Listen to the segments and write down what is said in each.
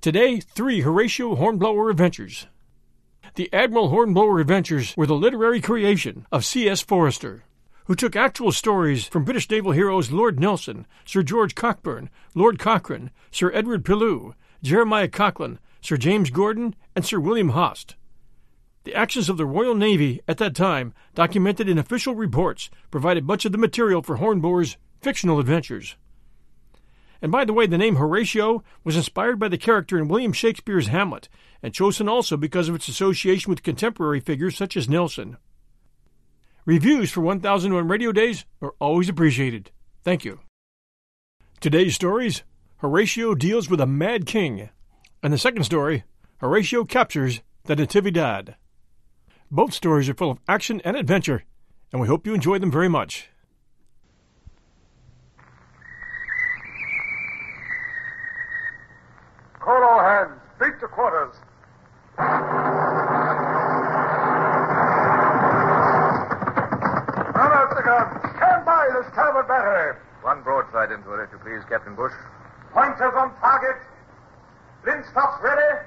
Today, three Horatio Hornblower adventures. The Admiral Hornblower Adventures were the literary creation of C.S. Forester, who took actual stories from British naval heroes Lord Nelson, Sir George Cockburn, Lord Cochrane, Sir Edward Pellew, Jeremiah Coghlan, Sir James Gordon, and Sir William Hoste. The actions of the Royal Navy at that time, documented in official reports, provided much of the material for Hornblower's fictional adventures. And by the way, the name Horatio was inspired by the character in William Shakespeare's Hamlet, and chosen also because of its association with contemporary figures such as Nelson. Reviews for 1001 Radio Days are always appreciated. Thank you. Today's stories Horatio deals with a mad king, and the second story Horatio captures the Natividad. Both stories are full of action and adventure, and we hope you enjoy them very much. Call all hands. Beat to quarters. Run out the guns. Stand by the starboard battery. One broadside into it, if you please, Captain Bush. Pointers on target. Linstocks ready.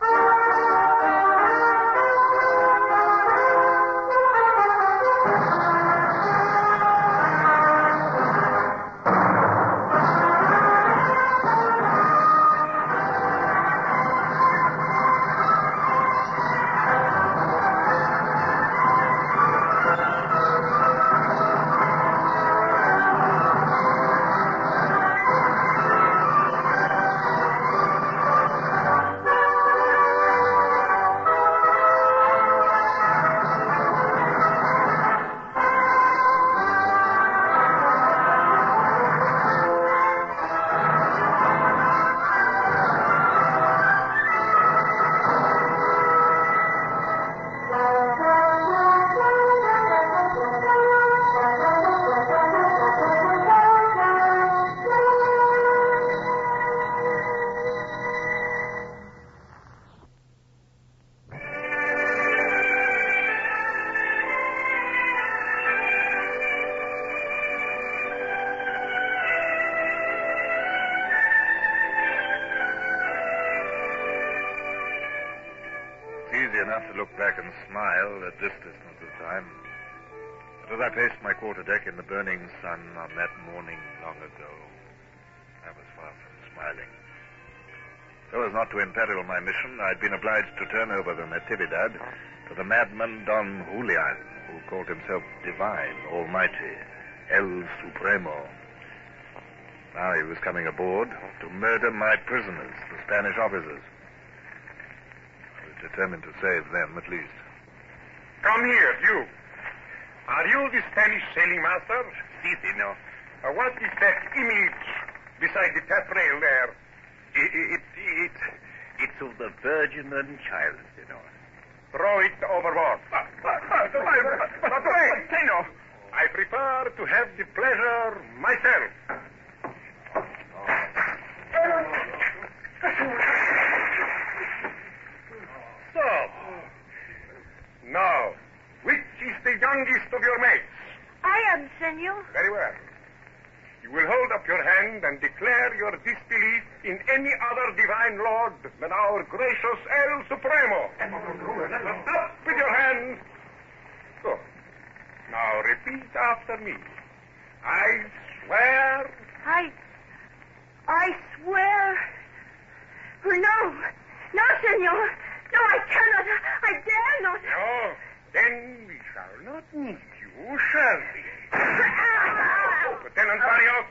As I paced my quarter deck in the burning sun on that morning long ago, I was far from smiling. So as not to imperil my mission, I'd been obliged to turn over the Natividad to the madman Don Julian, who called himself divine, almighty, El Supremo. Now he was coming aboard to murder my prisoners, the Spanish officers. I was determined to save them, at least. Come here, you. Are you the Spanish sailing master? Si, senor. Uh, what is that image beside the taffrail there? It, it, it, it's of the Virgin and Child, senor. Throw it overboard. But, but, but, but, but wait, Senor. I prefer to have the pleasure myself. Stop. Now, is the youngest of your mates. I am, senor. Very well. You will hold up your hand and declare your disbelief in any other divine lord than our gracious El Supremo. Up with your hand. Good. Now repeat after me. I swear. I. I swear. No. No, senor. No, I cannot. I dare not. No. Then shall not need you, shall we? Lieutenant oh, Barrios,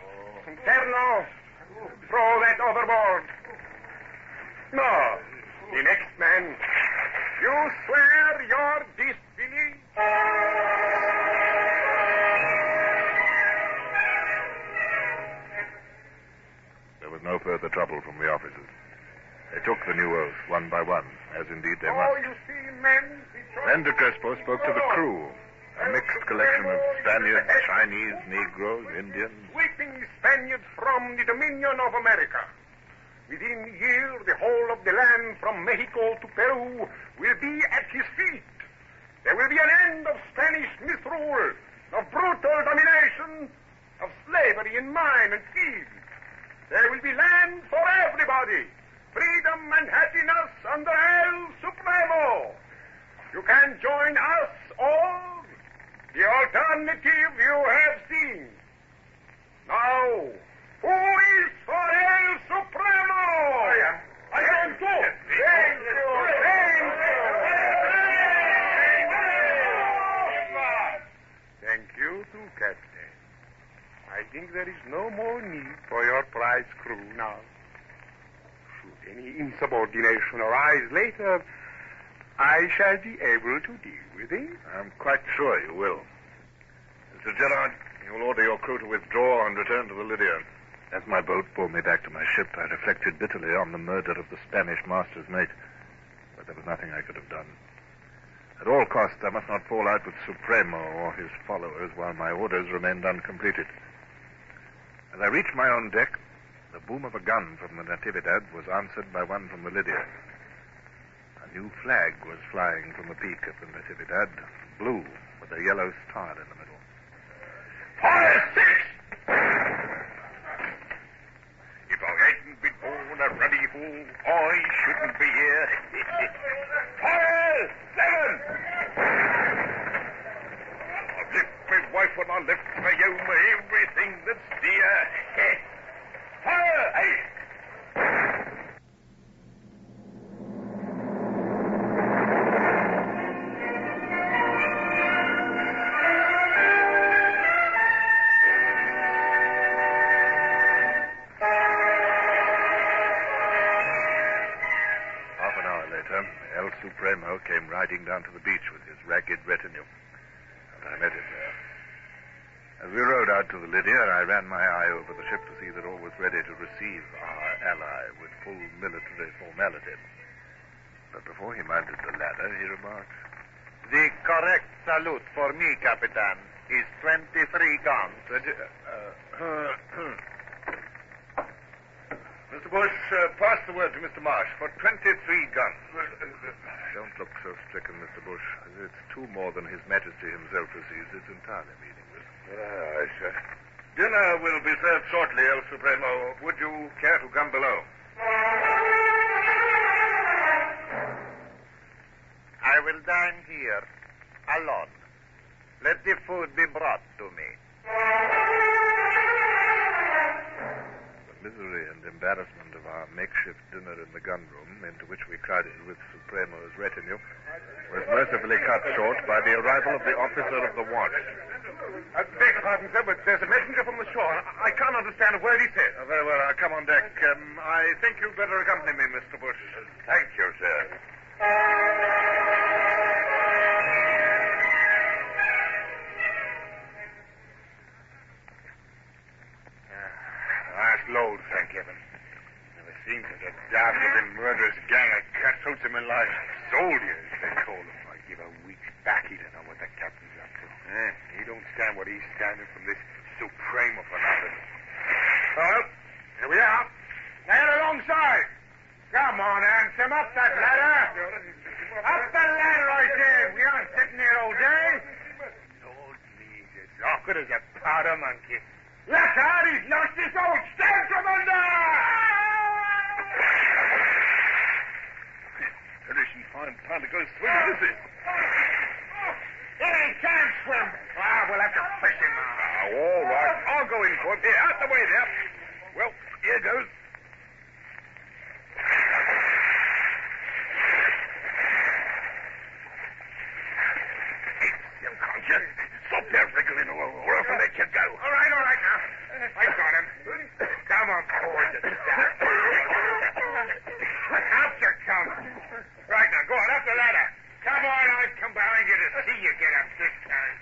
Terno, throw that overboard. No, the next man. You swear your disbelief? There was no further trouble from the officers. They took the new oath one by one, as indeed they were. Oh, must. you see, men. The Then De Crespo spoke to the crew, a mixed collection of Spaniards, Chinese, Negroes, Indians. Sweeping Spaniards from the dominion of America. Within a year, the whole of the land from Mexico to Peru will be at his feet. There will be an end of Spanish misrule, of brutal domination, of slavery in mine and field. There will be land for everybody, freedom and happiness under El Supremo. You can join us all. The alternative you have seen. Now, who is for El Supremo? I am. I am too. Thank you. Thank you. Thank you too, Captain. I think there is no more need for your prize crew now. Should any insubordination arise later, I shall be able to deal with it. I'm quite sure you will. Mr. Gerard, you will order your crew to withdraw and return to the Lydia. As my boat bore me back to my ship, I reflected bitterly on the murder of the Spanish master's mate. But there was nothing I could have done. At all costs, I must not fall out with Supremo or his followers while my orders remained uncompleted. As I reached my own deck, the boom of a gun from the Natividad was answered by one from the Lydia. A new flag was flying from the peak of the Natividad, blue with a yellow star in the. Fire six! If I hadn't been born a ruddy fool, I shouldn't be here. Fire seven! I've left my wife and I left my home, everything that's dear. Fire eight! Supremo came riding down to the beach with his ragged retinue. And I met him there. As we rowed out to the Lydia, I ran my eye over the ship to see that all was ready to receive our ally with full military formality. But before he mounted the ladder, he remarked, The correct salute for me, Capitan, is 23 guns. Mr. Uh, uh, Bush, uh, pass the word to Mr. Marsh for 23 guns. Don't look so stricken, Mr. Bush. It's two more than His Majesty himself receives. It's entirely meaningless. Aye, sir. Dinner will be served shortly, El Supremo. Would you care to come below? I will dine here, alone. Let the food be brought to me. Misery and embarrassment of our makeshift dinner in the gun room, into which we crowded with Supremo's retinue, was mercifully cut short by the arrival of the officer of the watch. I beg pardon, sir, but there's a messenger from the shore. I, I can't understand a word he says. Uh, very well, I'll come on deck. Um, I think you'd better accompany me, Mr. Bush. Thank you, sir. Such a dastardly murderous gang of cutthroats in my life. Soldiers, they call them. I give a week's baccy to know what the captain's up to. Eh, he don't stand what he's standing from this supreme for nothing. Well, here we are. Now alongside. Come on, Ansem, up that ladder. Up the ladder, I said. We aren't sitting here all day. stupid as a powder monkey. Look out, he's lost his old stand from under! Finishing fine time to go swimming, is it? He can't swim. Ah, we'll have to fish him out. Oh, all right. I'll go in for him. Here, out the way there. Well, here goes. You can't you? Stop there, wriggling over, or I'll let you go. All right, all right now. I got him. Come on, boys. Out you come. Right now, go on, up the ladder. Come on, I'll come behind you to see you get up this time.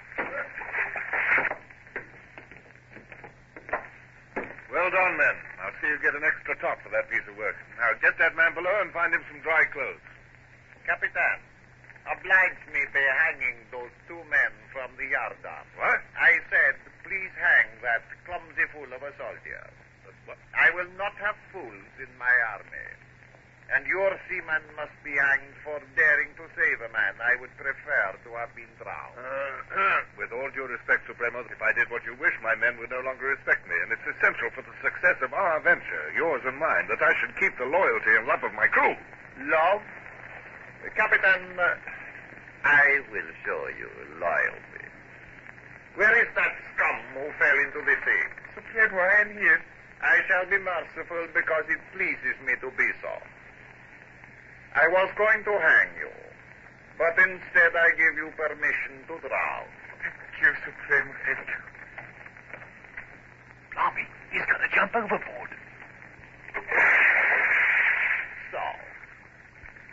Well done, men. I'll see you get an extra top for that piece of work. Now, get that man below and find him some dry clothes. Capitan, oblige me by hanging those two men from the yardarm. What? I said, please hang that clumsy fool of a soldier. I will not have fools in my army. And your seaman must be hanged for daring to save a man I would prefer to have been drowned. Uh, with all due respect, Supremo, if I did what you wish, my men would no longer respect me, and it's essential for the success of our venture, yours and mine, that I should keep the loyalty and love of my crew. Love? Captain, uh, I will show you loyalty. Where is that scum who fell into the sea? Supremo, I am here. I shall be merciful because it pleases me to be so. I was going to hang you, but instead I give you permission to drown. Thank you, Supremo. Thank you. Blimey, he's going to jump overboard. So.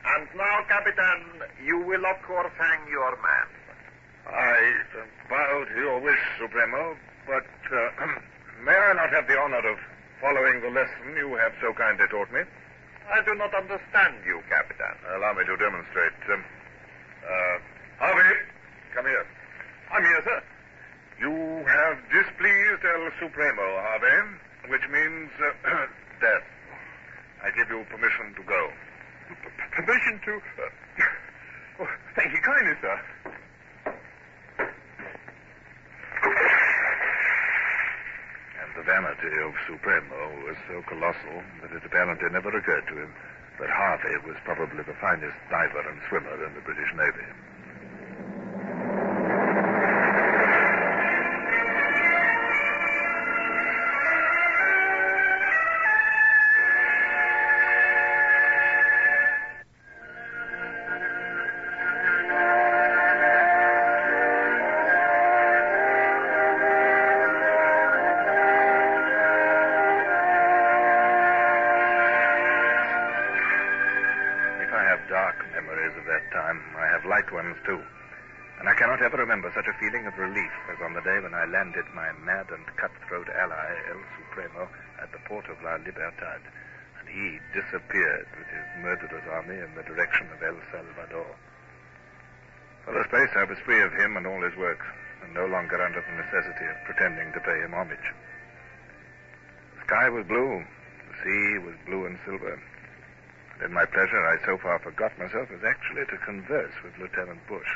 And now, Capitan, you will of course hang your man. I bow to your wish, Supremo, but uh, may I not have the honor of following the lesson you have so kindly taught me? I do not understand you, Capitan. Allow me to demonstrate. Um, uh, Harvey, come here. I'm here, sir. You have displeased El Supremo, Harvey, which means uh, death. I give you permission to go. Permission to. Uh, oh, thank you kindly, sir. And the vanity of Supremo was so colossal that it apparently never occurred to him that Harvey was probably the finest diver and swimmer in the British Navy. I landed my mad and cutthroat ally, El Supremo, at the port of La Libertad, and he disappeared with his murderous army in the direction of El Salvador. For a space, I was free of him and all his works, and no longer under the necessity of pretending to pay him homage. The sky was blue, the sea was blue and silver. And in my pleasure, I so far forgot myself as actually to converse with Lieutenant Bush.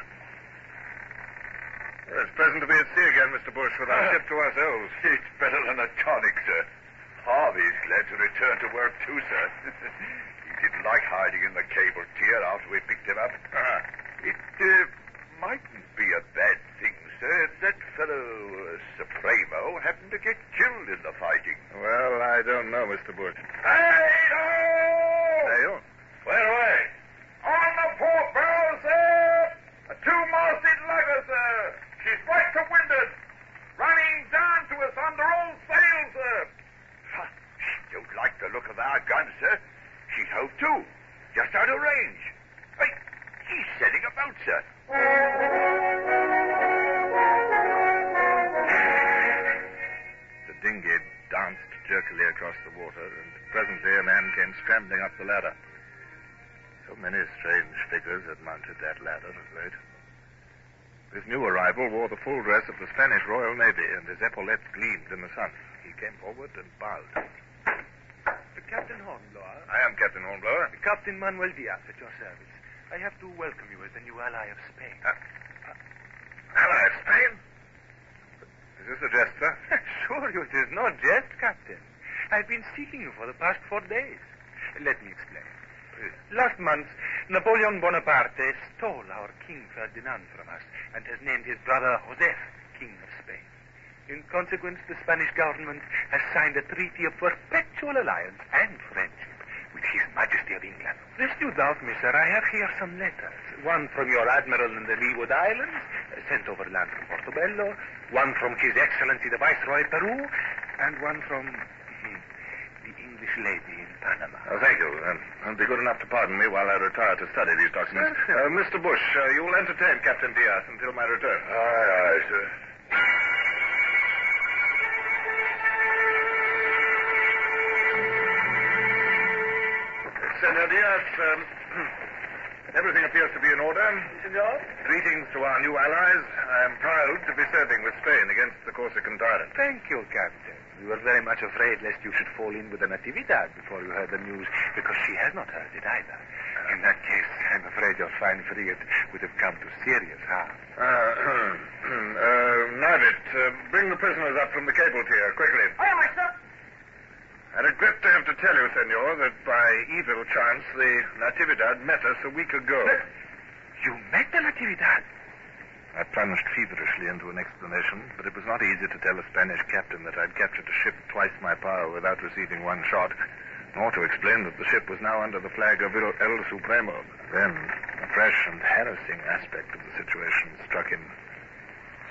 Well, it's pleasant to be at sea again, Mr. Bush, with our ship to ourselves. It's better than a tonic, sir. Harvey's glad to return to work, too, sir. he didn't like hiding in the cable tier after we picked him up. Ah. It uh, mightn't be a bad thing, sir, if that fellow uh, Supremo happened to get killed in the fighting. Well, I don't know, Mr. Bush. Hey-ho! Dale? Where away? On the port bow, sir! A two-masted lugger, sir! She's right to windward! Running down to us under all sail, sir! She don't like the look of our guns, sir. She's hove to, just out of range. Hey, she's setting about, sir. The dinghy danced jerkily across the water, and presently a man came scrambling up the ladder. So many strange figures had mounted that ladder of late. This new arrival wore the full dress of the Spanish Royal Navy, and his epaulets gleamed in the sun. He came forward and bowed. Uh, Captain Hornblower. I am Captain Hornblower. Uh, Captain Manuel Diaz at your service. I have to welcome you as the new ally of Spain. Uh, uh, Ally of Spain? Is this a jest, sir? sure, you it is no jest, Captain. I've been seeking you for the past four days. Let me explain. Last month, Napoleon Bonaparte stole our King Ferdinand from us and has named his brother Joseph King of Spain. In consequence, the Spanish government has signed a treaty of perpetual alliance and friendship with His Majesty of England. Lest you doubt me, sir, I have here some letters. One from your admiral in the Leeward Islands, sent overland from Portobello. One from His Excellency the Viceroy of Peru. And one from hmm, the English lady Panama. Oh, thank you. Uh, be good enough to pardon me while I retire to study these documents. Uh, Mr. Bush, uh, you will entertain Captain Diaz until my return. Aye, aye, sir. Senor Diaz, um, everything appears to be in order. Senor? Greetings to our new allies. I am proud to be serving with Spain against the Corsican tyrant. Thank you, Captain. We were very much afraid lest you should fall in with the Natividad before you heard the news, because she has not heard it either. In that case, I'm afraid your fine frigate would have come to serious harm. Uh, uh, Nivit, uh, bring the prisoners up from the cable tier, quickly. Aye, aye, sir. I regret to have to tell you, senor, that by evil chance the Natividad met us a week ago. You met the Natividad? I plunged feverishly into an explanation, but it was not easy to tell a Spanish captain that I'd captured a ship twice my power without receiving one shot, nor to explain that the ship was now under the flag of El Supremo. Then, a fresh and harassing aspect of the situation struck him.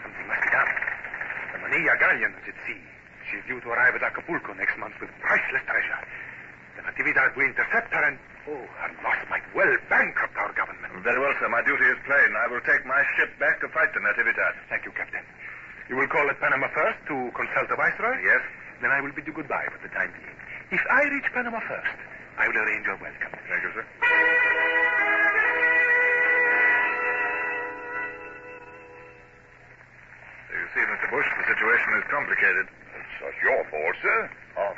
Something must be done. The Manilla galleon is at sea. She's due to arrive at Acapulco next month with priceless treasure. The Natividad will intercept her and, oh, her loss might well bankrupt our government. Very well, sir. My duty is plain. I will take my ship back to fight the Natividad. Thank you, Captain. You will call at Panama first to consult the Viceroy? Yes? Then I will bid you goodbye for the time being. If I reach Panama first, I will arrange your welcome. Thank you, sir. You see, Mr. Bush, the situation is complicated. It's not your fault, sir.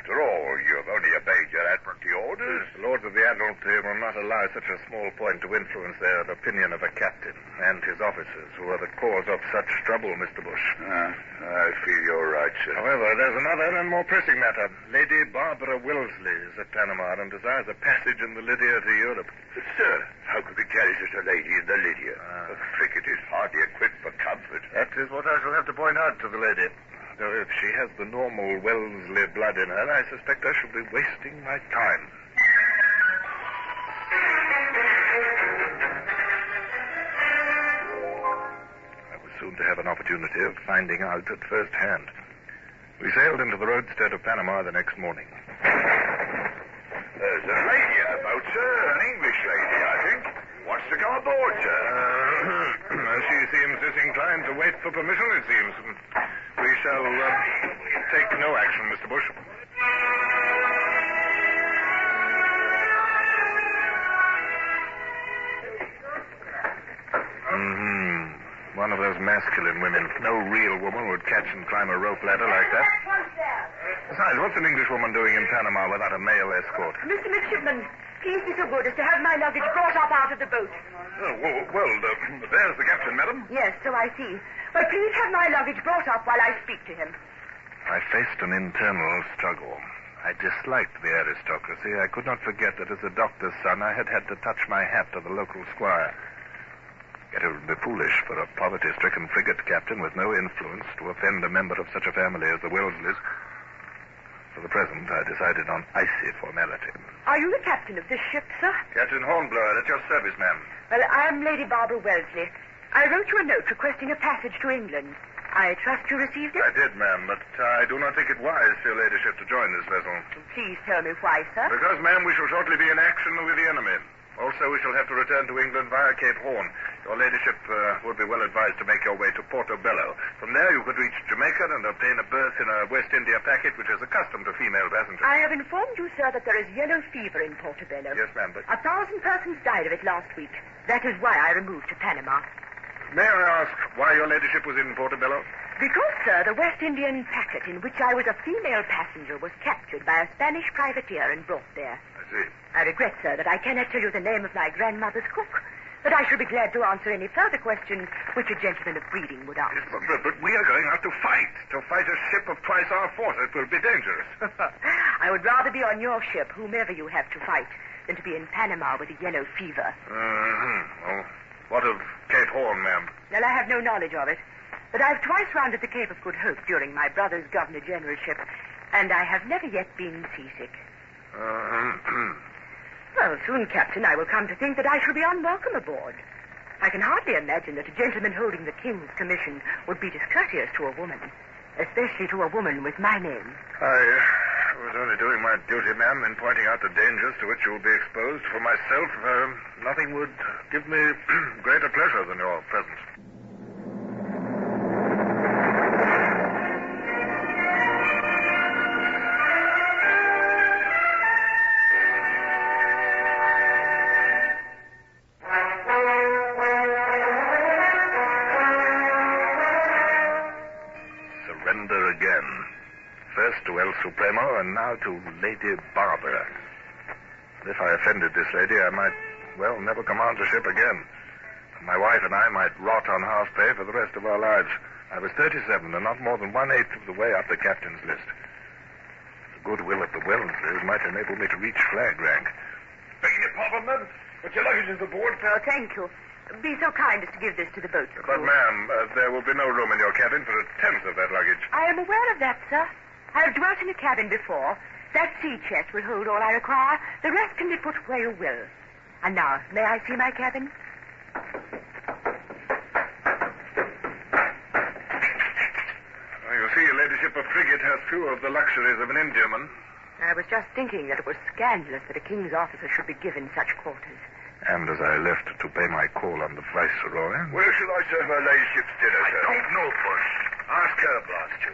After all, you've only obeyed your Admiralty orders. The Lords of the Admiralty will not allow such a small point to influence their opinion of a captain and his officers, who are the cause of such trouble, Mr. Bush. Ah, I feel you're right, sir. However, there's another and more pressing matter. Lady Barbara Wellesley is at Panama and desires a passage in the Lydia to Europe. Sir, how could we carry such a lady in the Lydia? Ah. The frigate is hardly equipped for comfort. That is what I shall have to point out to the lady. Though if she has the normal Wellesley blood in her, I suspect I shall be wasting my time. I was soon to have an opportunity of finding out at first hand. We sailed into the roadstead of Panama the next morning. There's a lady in the boat, sir. An English lady, I think. Wants to go aboard, sir. Uh, she seems disinclined to wait for permission, it seems. We shall uh, take no action, Mr. Bush. Mm-hmm. One of those masculine women. No real woman would catch and climb a rope ladder like that. Besides, what's an Englishwoman doing in Panama without a male escort? Mr. Midshipman, please be so good as to have my luggage brought up out of the boat. Oh, well, well uh, there's the captain, madam. Yes, so I see. But please have my luggage brought up while I speak to him. I faced an internal struggle. I disliked the aristocracy. I could not forget that as a doctor's son, I had had to touch my hat to the local squire. Yet it would be foolish for a poverty-stricken frigate captain with no influence to offend a member of such a family as the Wellesleys. For the present, I decided on icy formality. Are you the captain of this ship, sir? Captain Hornblower, at your service, ma'am. Well, I am Lady Barbara Wellesley. I wrote you a note requesting a passage to England. I trust you received it? I did, ma'am, but I do not think it wise for your ladyship to join this vessel. Please tell me why, sir. Because, ma'am, we shall shortly be in action with the enemy. Also, we shall have to return to England via Cape Horn. Your ladyship uh, would be well advised to make your way to Portobello. From there, you could reach Jamaica and obtain a berth in a West India packet which is accustomed to female passengers. I have informed you, sir, that there is yellow fever in Portobello. Yes, ma'am, but A thousand persons died of it last week. That is why I removed to Panama. may I ask why your ladyship was in Portobello? Because, sir, the West Indian packet in which I was a female passenger was captured by a Spanish privateer and brought there. I see. I regret, sir, that I cannot tell you the name of my grandmother's cook. But I shall be glad to answer any further questions which a gentleman of breeding would ask. But, but, but we are going out to fight. To fight a ship of twice our force. It will be dangerous. I would rather be on your ship, whomever you have to fight, than to be in Panama with a yellow fever. Uh-huh. Well, what of Cape Horn, ma'am? Well, I have no knowledge of it. But I've twice rounded the Cape of Good Hope during my brother's governor generalship, and I have never yet been seasick. Uh-huh. Well, soon, Captain, I will come to think that I shall be unwelcome aboard. I can hardly imagine that a gentleman holding the King's commission would be discourteous to a woman, especially to a woman with my name. I was only doing my duty, ma'am, in pointing out the dangers to which you will be exposed. For myself, uh, nothing would give me greater pleasure than your presence. And now to Lady Barbara. If I offended this lady, I might, well, never command a ship again. My wife and I might rot on half pay for the rest of our lives. I was 37 and not more than one eighth of the way up the captain's list. The goodwill of the Wellesleys might enable me to reach flag rank. Begging your pardon, ma'am, but your luggage is aboard. Oh, thank you. Be so kind as to give this to the boat. But, ma'am, uh, there will be no room in your cabin for a tenth of that luggage. I am aware of that, sir. I have dwelt in a cabin before. That sea chest will hold all I require. The rest can be put where you will. And now, may I see my cabin? Oh, you see, your ladyship, a frigate has few of the luxuries of an Indiaman. I was just thinking that it was scandalous that a king's officer should be given such quarters. And as I left to pay my call on the Viceroy. Where shall I serve her ladyship's dinner, I sir? don't know, Bush. Ask her, blast you.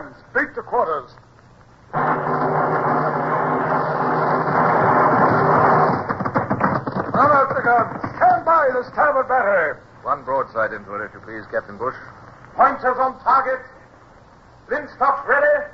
Hands. Beat to quarters. Run out the guns. Stand by the starboard battery. One broadside into it, if you please, Captain Bush. Pointers on target. Linstock ready.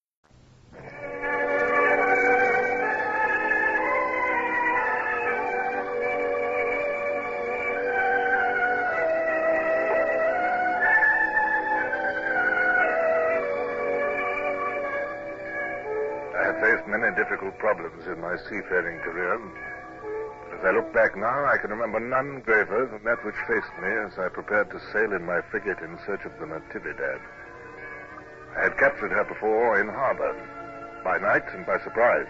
Seafaring career. But as I look back now, I can remember none graver than that which faced me as I prepared to sail in my frigate in search of the Natividad. I had captured her before in harbor, by night and by surprise.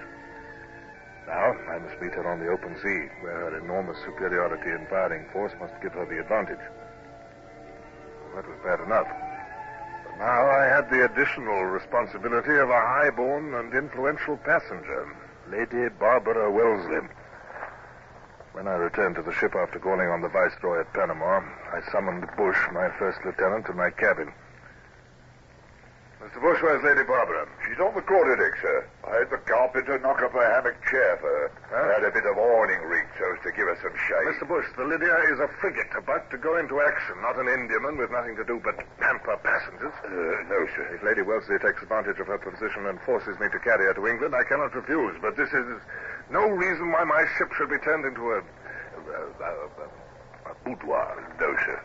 Now I must meet her on the open sea, where her enormous superiority in firing force must give her the advantage. Well, That was bad enough. But now I had the additional responsibility of a high-born and influential passenger, Lady Barbara Wellesley. When I returned to the ship after calling on the Viceroy at Panama, I summoned Bush, my first lieutenant, to my cabin. Mr. Bush, where's Lady Barbara? She's on the quarterdeck, sir. I had the carpenter knock up a hammock chair for her. Huh? Had a bit of awning rigged so as to give her some shade. Mr. Bush, the Lydia is a frigate about to go into action, not an Indiaman with nothing to do but pamper passengers. Uh, no, sir. If Lady Wellesley takes advantage of her position and forces me to carry her to England, I cannot refuse. But this is no reason why my ship should be turned into a, a, a, a, boudoir. No, sir.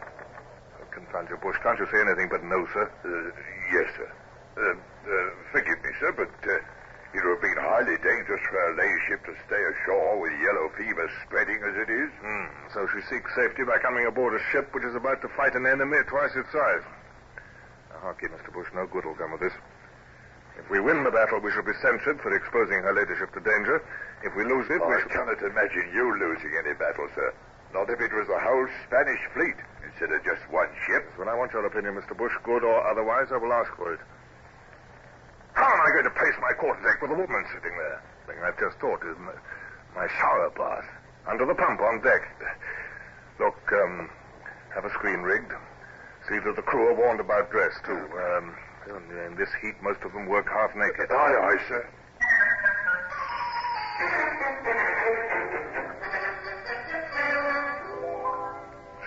Confound you, Bush. Can't you say anything but no, sir? Uh, yes, sir. Uh, uh, forgive me, sir, but uh, it would have been highly dangerous for her ladyship to stay ashore with yellow fever spreading as it is. Hmm. So she seeks safety by coming aboard a ship which is about to fight an enemy twice its size. Now, hark ye, Mr. Bush, no good will come of this. If we win the battle, we shall be censured for exposing her ladyship to danger. If we lose it, we I shall... cannot imagine you losing any battle, sir. Not if it was the whole Spanish fleet instead of just one ship. When I want your opinion, Mr. Bush, good or otherwise, I will ask for it. How am I going to pace my quarterdeck with a woman sitting there? Thing I've just thought is my, my shower bath under the pump on deck. Look, um, have a screen rigged. See that the crew are warned about dress, too. Um, in this heat, most of them work half naked. Aye, aye, sir.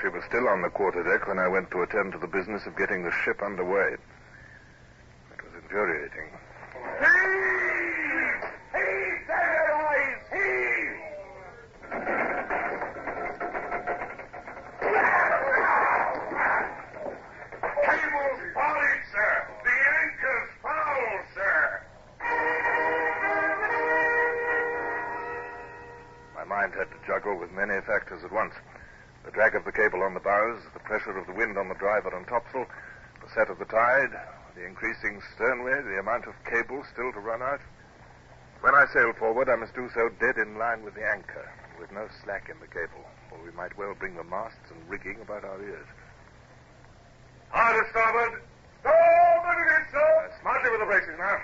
She was still on the quarterdeck when I went to attend to the business of getting the ship underway. It was infuriating. My mind had to juggle with many factors at once. The drag of the cable on the bows, the pressure of the wind on the driver and topsail, the set of the tide, the increasing sternway, the amount of cable still to run out. When I sail forward, I must do so dead in line with the anchor, with no slack in the cable, or we might well bring the masts and rigging about our ears. Hard to starboard. Starboard is, sir. Uh, smartly with the braces now.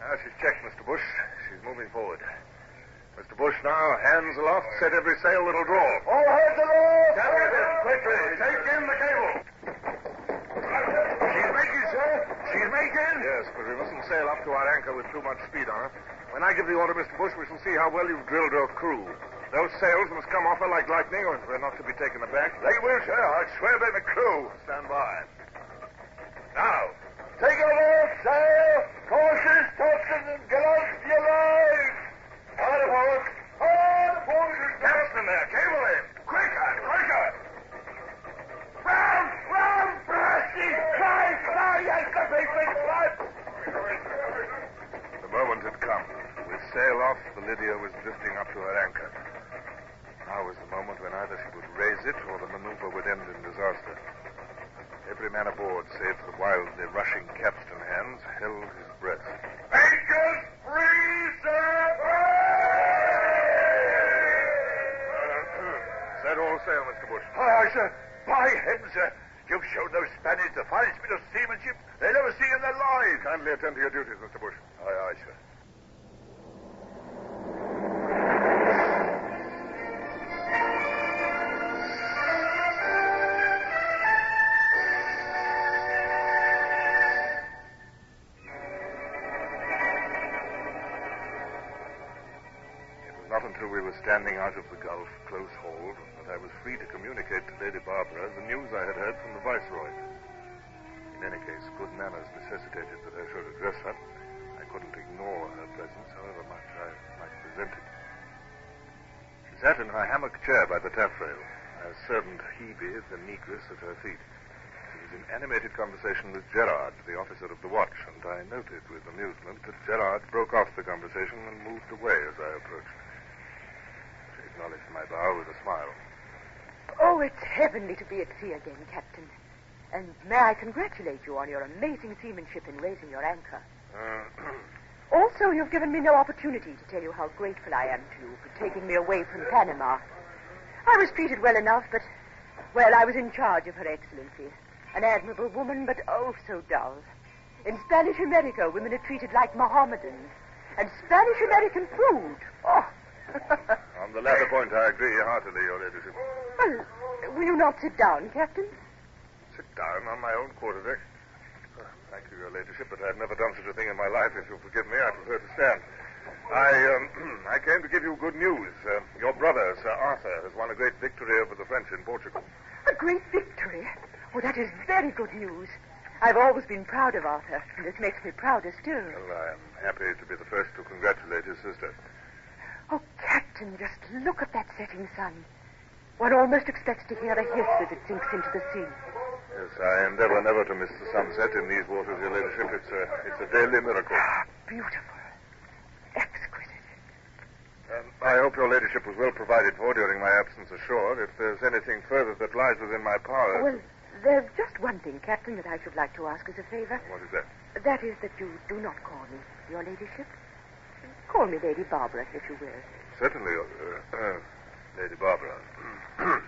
Now she's checked, Mr. Bush. She's moving forward. Mr. Bush, now, hands aloft, set every sail that'll draw. All hands aloft. Quickly. Take in the cable. She's making, sir. Yes, but we mustn't sail up to our anchor with too much speed on her. When I give the order, Mr. Bush, we shall see how well you've drilled your crew. Those sails must come off her like lightning, or we're not to be taken aback. They will, sir. I swear by the crew. Stand by. Now, Take her off, sail. Cautious, topsails, and gallant standing out of the Gulf, close hauled, that I was free to communicate to Lady Barbara the news I had heard from the Viceroy. In any case, good manners necessitated that I should address her. I couldn't ignore her presence, however much I might resent it. She sat in her hammock chair by the taffrail, her servant Hebe, the negress, at her feet. She was in animated conversation with Gerard, the officer of the watch, and I noted with amusement that Gerard broke off the conversation and moved away as I approached. Acknowledged my bow with a smile. Oh, it's heavenly to be at sea again, Captain. And may I congratulate you on your amazing seamanship in raising your anchor. Uh, Also, you've given me no opportunity to tell you how grateful I am to you for taking me away from Panama. I was treated well enough, but, well, I was in charge of Her Excellency. An admirable woman, but oh, so dull. In Spanish America, women are treated like Mohammedans. And Spanish American food, oh. On the latter point, I agree heartily, Your Ladyship. well, will you not sit down, Captain? Sit down on my own quarterdeck. Oh, thank you, Your Ladyship, but I've never done such a thing in my life. If you'll forgive me, I prefer to stand. I, um, I came to give you good news. Uh, your brother, Sir Arthur, has won a great victory over the French in Portugal. A great victory. Oh, that is very good news. I've always been proud of Arthur, and this makes me prouder still. Well, I am happy to be the first to congratulate his sister. Oh, Captain, just look at that setting sun. One almost expects to hear a hiss as it sinks into the sea. Yes, I endeavor never to miss the sunset in these waters, Your Ladyship. It's a, it's a daily miracle. Beautiful. Exquisite. Um, I hope Your Ladyship was well provided for during my absence ashore. If there's anything further that lies within my power. Well, there's just one thing, Captain, that I should like to ask as a favor. What is that? That is that you do not call me Your Ladyship. Call me Lady Barbara, if you will. Certainly, uh, uh, Lady Barbara.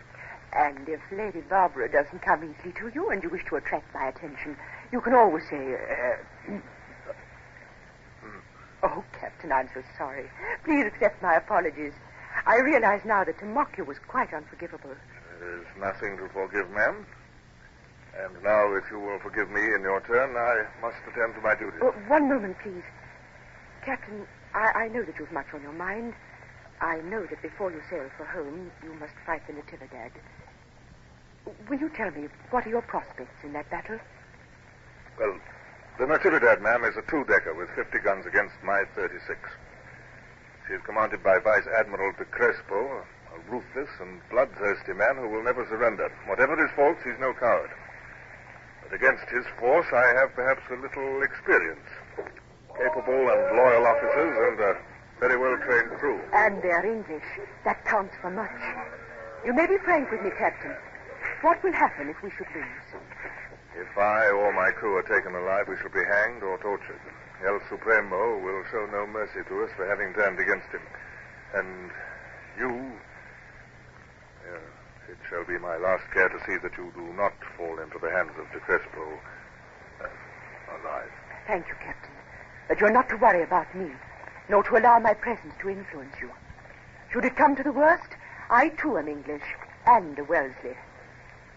And if Lady Barbara doesn't come easily to you and you wish to attract my attention, you can always say, uh, Oh, Captain, I'm so sorry. Please accept my apologies. I realize now that to mock you was quite unforgivable. There's nothing to forgive, ma'am. And now, if you will forgive me in your turn, I must attend to my duties. Oh, one moment, please. Captain, I, I know that you've much on your mind. I know that before you sail for home, you must fight the Natividad. Will you tell me what are your prospects in that battle? Well, the Natividad, ma'am, is a two-decker with 50 guns against my 36. She is commanded by Vice Admiral de Crespo, a ruthless and bloodthirsty man who will never surrender. Whatever his faults, he's no coward. But against his force, I have perhaps a little experience. Capable and loyal officers and a very well-trained crew. And they're English. That counts for much. You may be frank with me, Captain. What will happen if we should lose? If I or my crew are taken alive, we shall be hanged or tortured. El Supremo will show no mercy to us for having turned against him. And you. Uh, it shall be my last care to see that you do not fall into the hands of De Crespo uh, alive. Thank you, Captain. But you're not to worry about me, nor to allow my presence to influence you. Should it come to the worst, I too am English and a Wellesley.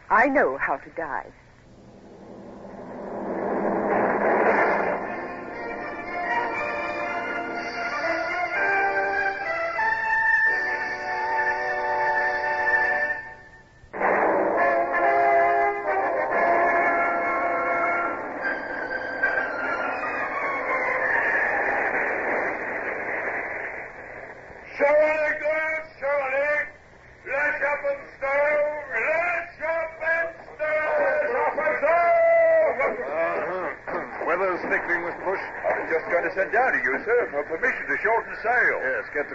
I know how to die.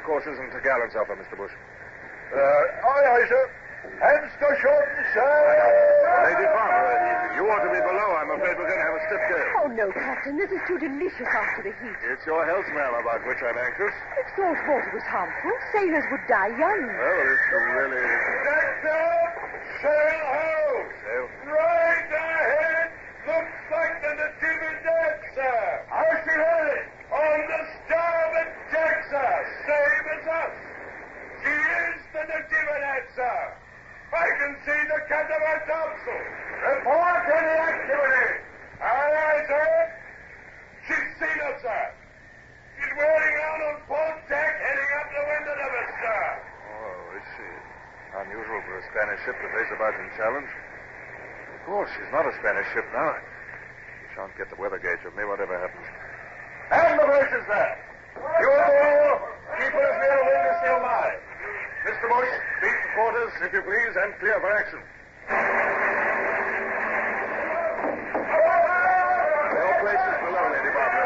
Courses and the gallants off her, Mr. Bush. Uh, aye, aye, sir. Hands to shorten sir. Lady Barbara, you ought to be below. I'm afraid we're going to have a stiff gale. Oh, no, Captain. This is too delicious after the heat. It's your health, ma'am, about which I'm anxious. If salt water was harmful, sailors would die young. Well, it's really... Next up, sail ho! Sail. Right ahead. Looks like the Natividad, sir. How's she headed? On the starboard deck, sir. Same as us. She is the Natividad, sir. I can see the catamaran topsail. Report any activity. Aye, aye, sir. She's seen us, sir. She's wearing out on port deck, heading up the window of us, sir. Oh, is she? Unusual for a Spanish ship to face a Viking challenge. Of course, she's not a Spanish ship now. She shan't get the weather gauge of me, whatever happens. And the braces, sir. You all keep her as near a wind as you'll lie. Mr. Bush, beat the quarters, if you please, and clear for action. There are places below, Lady Barbara.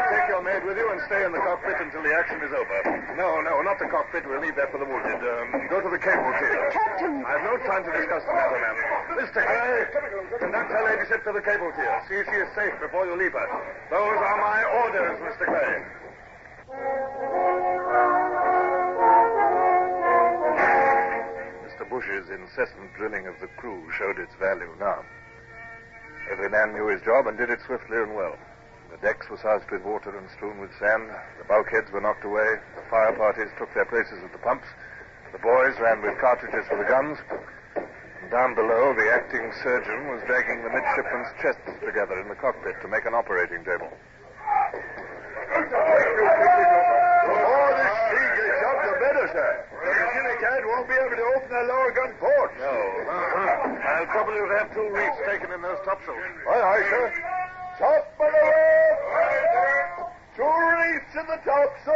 Take with you and stay in the cockpit until the action is over. No, no, not the cockpit. We'll leave that for the wounded. Um, go to the cable tier. Captain! I've no time to discuss the matter, ma'am. Mr. Clay, conduct her ladyship to the cable tier. See if she is safe before you leave her. Those are my orders, Mr. Clay. Mr. Bush's incessant drilling of the crew showed its value now. Every man knew his job and did it swiftly and well. The decks were soused with water and strewn with sand. The bulkheads were knocked away. The fire parties took their places at the pumps. The boys ran with cartridges for the guns. And down below, the acting surgeon was dragging the midshipmen's chests together in the cockpit to make an operating table. The more this sea gets up, the better, sir. The Natividad won't be able to open the lower gun ports. No. Uh-huh. I'll probably have two reefs taken in those topsails. Aye, aye, sir. Top the rope. Two reefs in the topsail.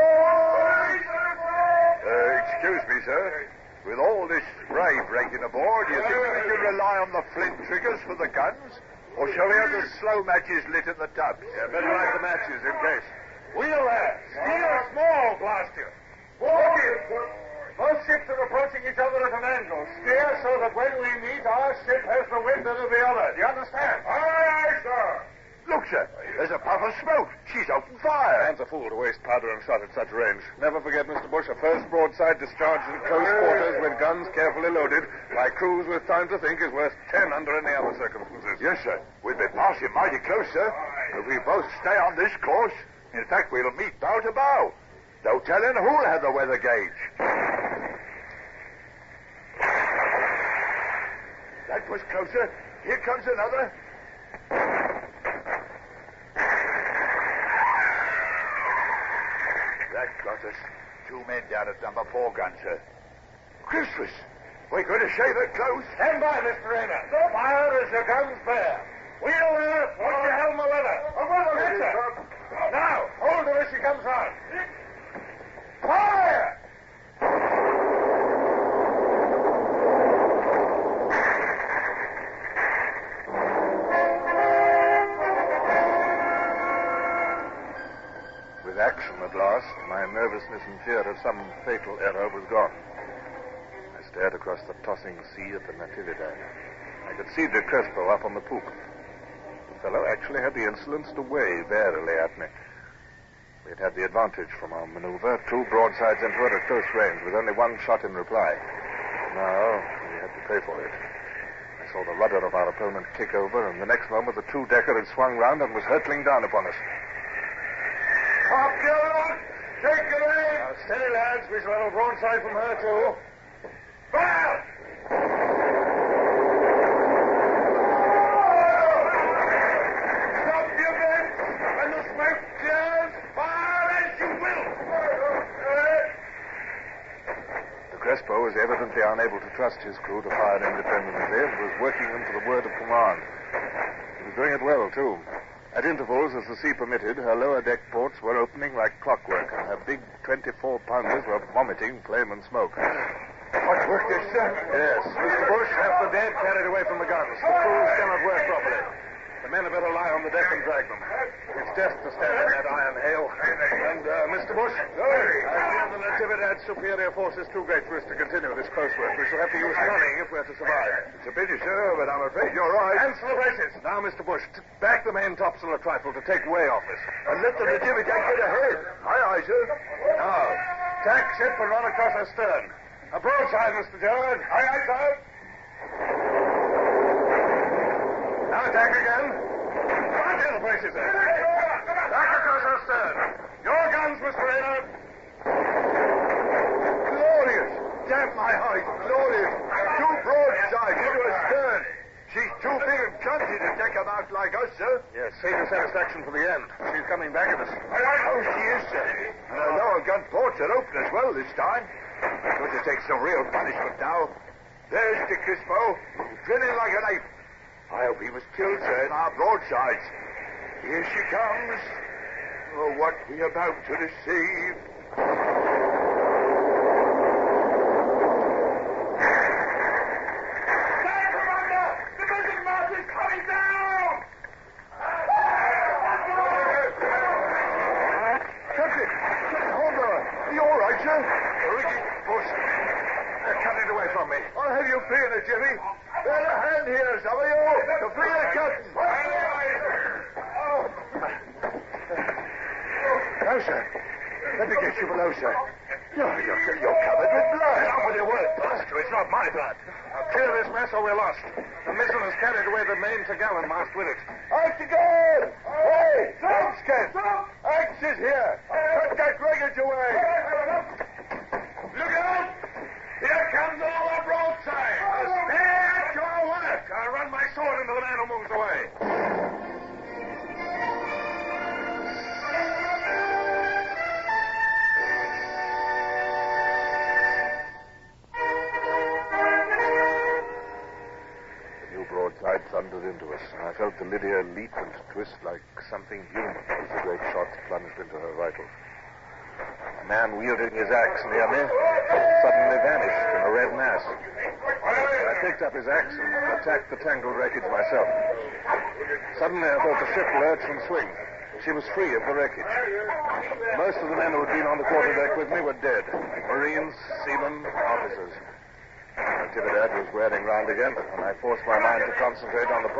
Uh, excuse me, sir. With all this spray breaking aboard, do you think we can rely on the flint triggers for the guns? Or shall we have the slow matches lit in the tubs? Yeah, better light the matches in case. Wheel that. Steer small, blast blaster. Both ships are approaching each other at an angle. Steer so that when we meet, our ship has the wind of the other. Do you understand? Aye, aye, sir. Look, sir. There's a puff of smoke. She's opened fire. Man's a fool to waste powder and shot at such range. Never forget, Mr. Bush, a first broadside discharged in close quarters with guns carefully loaded by crews with time to think is worth ten under any other circumstances. Yes, sir. We've been passing mighty close, sir. If we both stay on this course, in fact, we'll meet bow to bow. No telling who'll have the weather gauge. That was closer. Here comes another. That got us. Two men down at number four gun, sir. Christmas! We're going to shave it close. Stand by, Mr. Rayner. Fire as your guns bear. Wheel there. Watch your helm of leather. Yes, sir. Now, hold her as she comes round. Fire! With action at last, my nervousness and fear of some fatal error was gone. I stared across the tossing sea at the Natividad. I could see De Crespo up on the poop. The fellow actually had the insolence to wave airily at me. We had had the advantage from our maneuver, two broadsides into it at close range, with only one shot in reply. Now we had to pay for it. I saw the rudder of our opponent kick over, and the next moment the two-decker had swung round and was hurtling down upon us. Top! Take it in! Now, steady, lads. We shall have a broadside from her, too. Fire! De Crespo was evidently unable to trust his crew to fire independently and was working them to the word of command. He was doing it well, too. At intervals, as the sea permitted, her lower deck ports were opening like clockwork, and her big 24-pounders were vomiting flame and smoke. Much work this, sir? Yes. Mr. Bush, have the dead carried away from the guns. The crews cannot work properly. Men had better lie on the deck and drag them. It's death to stand in that iron hail. And, uh, Mr. Bush, I fear the Natividad's superior force is too great for us to continue this close work. We shall have to use cunning if we're to survive. It's a pity, sir, but I'm afraid you're right. Cancel the braces. Now, Mr. Bush, back the main topsail a trifle to take way off us. And let the Natividad get ahead. Aye, aye, sir. Now, tack ship and run across our stern. A broadside, Mr. Gerard. Aye, aye, sir. Now, tack again. Come on, the braces, sir. Back across our stern. Your guns, Mr. Raynard. Glorious. Damn my height. Glorious. Two broadsides into a stern. She's too big and clumsy to take him out like us, sir. Yes, save your satisfaction for the end. She's coming back at us. Oh, she is, sir. And her lower gun ports are open as well this time. It's going to take some real punishment now. There's De Crespo, drilling like a knife. I hope he was killed, sir, in our broadsides. Here she comes. Oh, what we about to receive.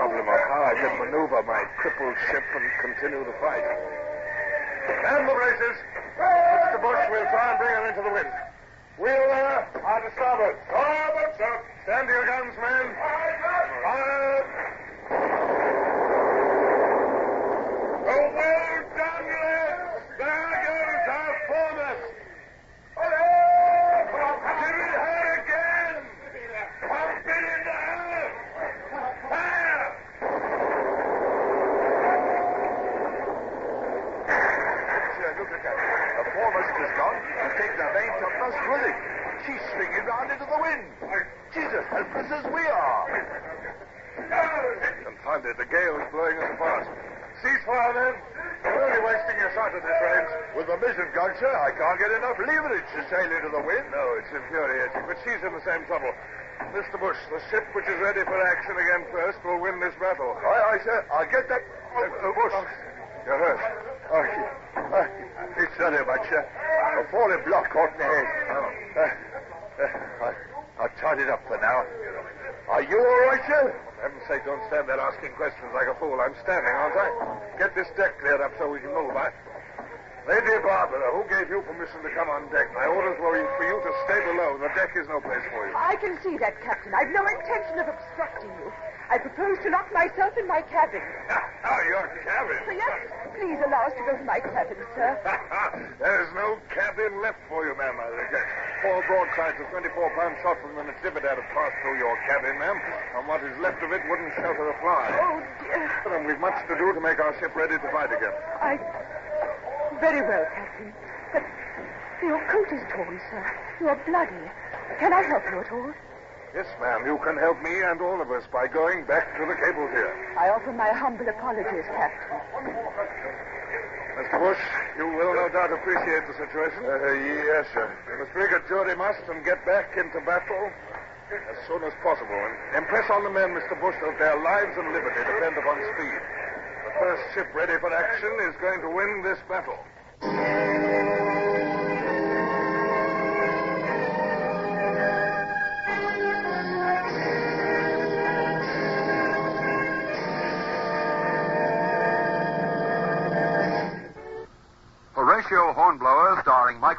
Problem of how I could maneuver my crippled ship and continue the fight. Man the braces. Mr. Bush, we'll try and bring her into the wind. We'll, uh, on to starboard. Starboard, sir. Stand to your guns, men. Fire. Oh, well done, lads. There goes our foremost. Give it her again. Pump it into her. Fire. Sir, look at that. The foremost is gone. He's taken the main topmast with him. She's swinging round into the wind. Jesus, as helpless as we are. Confound it, the gale is blowing us apart. Ceasefire, then. You're only wasting your shot at this range. With the mizzen gun, sir, I can't get enough leverage to sail into the wind. No, it's infuriating, but she's in the same trouble. Mr. Bush, the ship which is ready for action again first will win this battle. Aye, aye, sir. I'll get that. Uh, uh, Bush, you're hurt. Oh, uh, it's so much, sir. A falling block caught in the head. Uh, uh, I, I'll tie it up for now. Are you all right, sir? For heaven's sake, don't stand there asking questions like a fool. I'm standing, aren't I? Get this deck cleared up so we can move. I... Lady Barbara, who gave you permission to come on deck? My orders were for you to stay below. The deck is no place for you. I can see that, Captain. I've no intention of obstructing you. I propose to lock myself in my cabin. Oh, your cabin. So, yes, please allow us to go to my cabin, sir. There's no cabin left for you, ma'am. Four broadsides of 24-pound shot from the Natividad have passed through your cabin, ma'am, and what is left of it wouldn't shelter a fly. Oh, dear. And um, we've much to do to make our ship ready to fight again. I. Very well, Captain. But your coat is torn, sir. You are bloody. Can I help you at all? Yes, ma'am, you can help me and all of us by going back to the cable here. I offer my humble apologies, Captain. Mr. Bush, you will no doubt appreciate the situation. Uh, yes, sir. We must rig a jury must and get back into battle as soon as possible. And impress on the men, Mr. Bush, that their lives and liberty depend upon speed. The first ship ready for action is going to win this battle.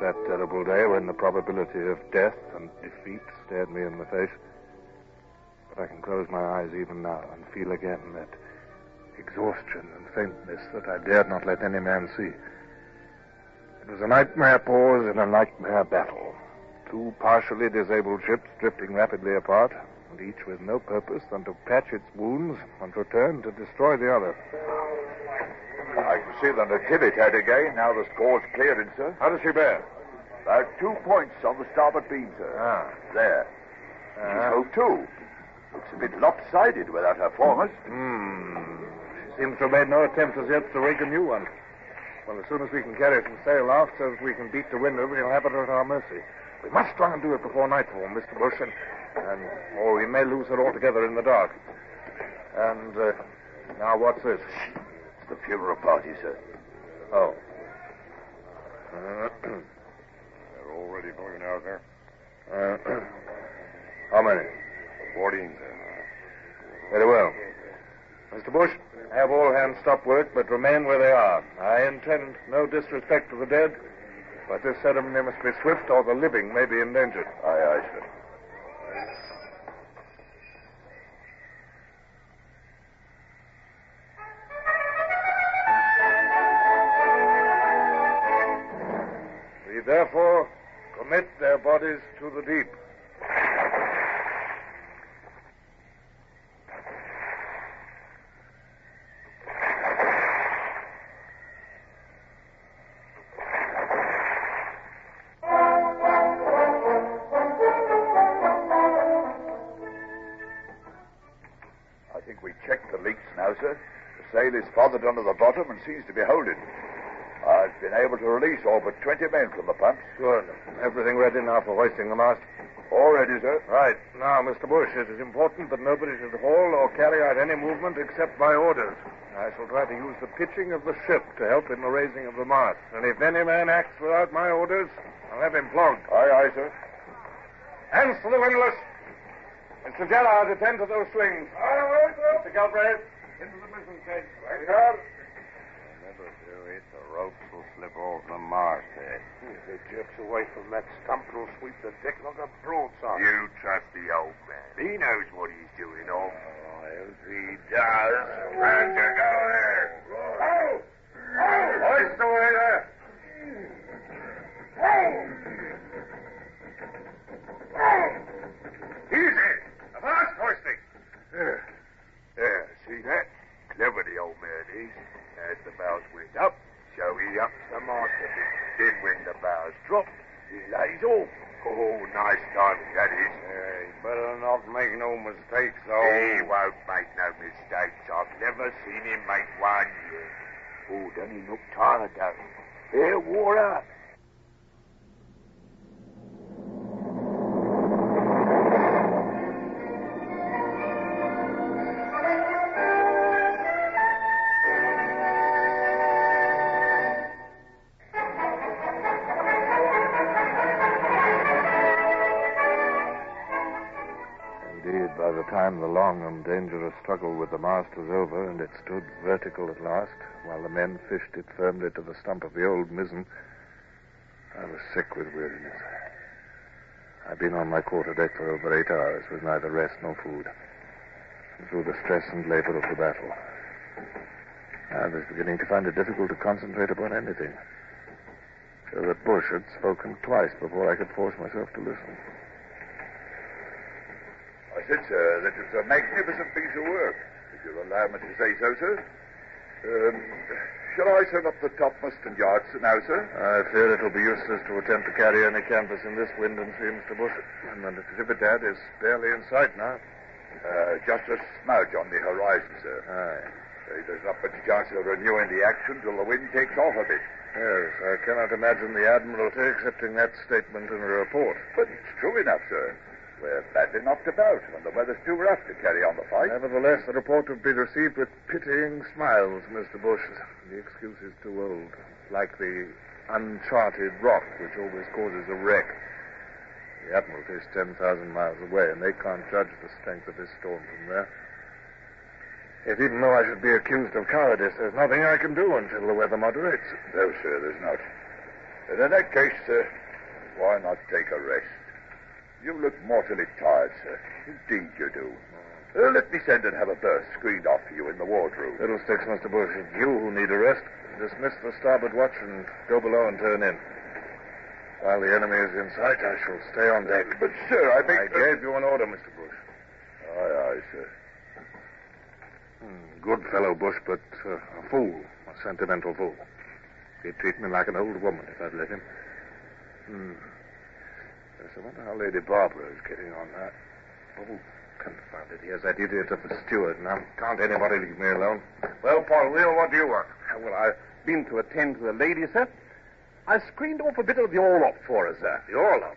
That terrible day when the probability of death and defeat stared me in the face. But I can close my eyes even now and feel again that exhaustion and faintness that I dared not let any man see. It was a nightmare pause in a nightmare battle. Two partially disabled ships drifting rapidly apart, and each with no purpose than to patch its wounds and return to destroy the other. I can see the Natividad again. Now the score's cleared, sir. How does she bear? About two points on the starboard beam, sir. Ah. There. She's hove too. Looks a bit lopsided without her foremast. Hmm. She seems to have made no attempt as yet to rig a new one. Well, as soon as we can carry some sail aft so that we can beat the wind, we'll have it at our mercy. We must try and do it before nightfall, Mr. Bush, and, and or we may lose her altogether in the dark. And uh, now, what's this? The funeral party, sir. Oh. They're already going out, sir. Uh, how many? Fourteen, sir. Very well. Mr. Bush, have all hands stop work, but remain where they are. I intend no disrespect to the dead, but this ceremony must be swift, or the living may be endangered. Aye, aye, sir. Is to the deep. I think we checked the leaks now, sir. The sail is fothered under the bottom and seems to be holding. Been able to release all but 20 men from the pumps. Good. Everything ready now for hoisting the mast? All ready, sir. Right. Now, Mr. Bush, it is important that nobody should haul or carry out any movement except by orders. I shall try to use the pitching of the ship to help in the raising of the mast. And if any man acts without my orders, I'll have him flogged. Aye, aye, sir. Hands to the windlass. Mr. Gerard, attend to those slings. Aye, aye, sir. Mr. Galbraith, into the mizzen cage. Right, sir. Never do it. The ropes will slip off the masthead. Hmm, if it jerks away from that stump, it'll sweep the deck like a broadside. You trust the old man. He knows what he's doing, off. Oh, if he does, when you go there. Oh! Oh! Hoist away there. Easy! A fast hoisting! There. Yeah, see that? Clever the old man is. As the bows went up, so he ups the mast a bit. Then when the bows drop, he lays off. Oh, nice timing that is. Yeah, he better not make no mistakes, though. He won't make no mistakes. I've never seen him make one yet. Oh, doesn't he look tired, though? They're wore out. Dangerous struggle with the mast was over and it stood vertical at last, while the men fished it firmly to the stump of the old mizzen, I was sick with weariness. I'd been on my quarter deck for over eight hours with neither rest nor food. Through the stress and labor of the battle, I was beginning to find it difficult to concentrate upon anything. So that Bush had spoken twice before I could force myself to listen. I said, sir, that it's a magnificent piece of work, if you'll allow me to say so, sir. Um, shall I turn up the topmast and yards now, sir? I fear it'll be useless to attempt to carry any canvas in this wind and sea, Mr. Bush. And the Natividad is barely in sight now. Uh, just a smudge on the horizon, sir. Aye. Uh, there's not much chance of renewing the action till the wind takes off a bit. Yes, I cannot imagine the Admiralty accepting that statement in a report. But it's true enough, sir. We're badly knocked about, and the weather's too rough to carry on the fight. Nevertheless, the report would be received with pitying smiles, Mr. Bush. The excuse is too old. Like the uncharted rock, which always causes a wreck. The Admiralty is 10,000 miles away, and they can't judge the strength of this storm from there. Yet even though I should be accused of cowardice, there's nothing I can do until the weather moderates. No, sir, there's not. And in that case, sir, why not take a rest? You look mortally tired, sir. Indeed you do. Uh, let me send and have a berth screened off for you in the wardroom. Fiddlesticks, Mr. Bush. It's you who need a rest. Dismiss the starboard watch and go below and turn in. While the enemy is in sight, I shall stay on deck. But, sir, I I make... gave you an order, Mr. Bush. Aye, aye, sir. Hmm, good fellow, Bush, but uh, a fool. A sentimental fool. He'd treat me like an old woman if I'd let him. Hmm. Yes, I wonder how Lady Barbara is getting on that. Oh, confound it. Here's that idiot of a steward. Now, can't anybody leave me alone? Well, Polwheal, what do you want? Uh, well, I've been to attend to the lady, sir. I screened off a bit of the orlop for her, sir. The orlop?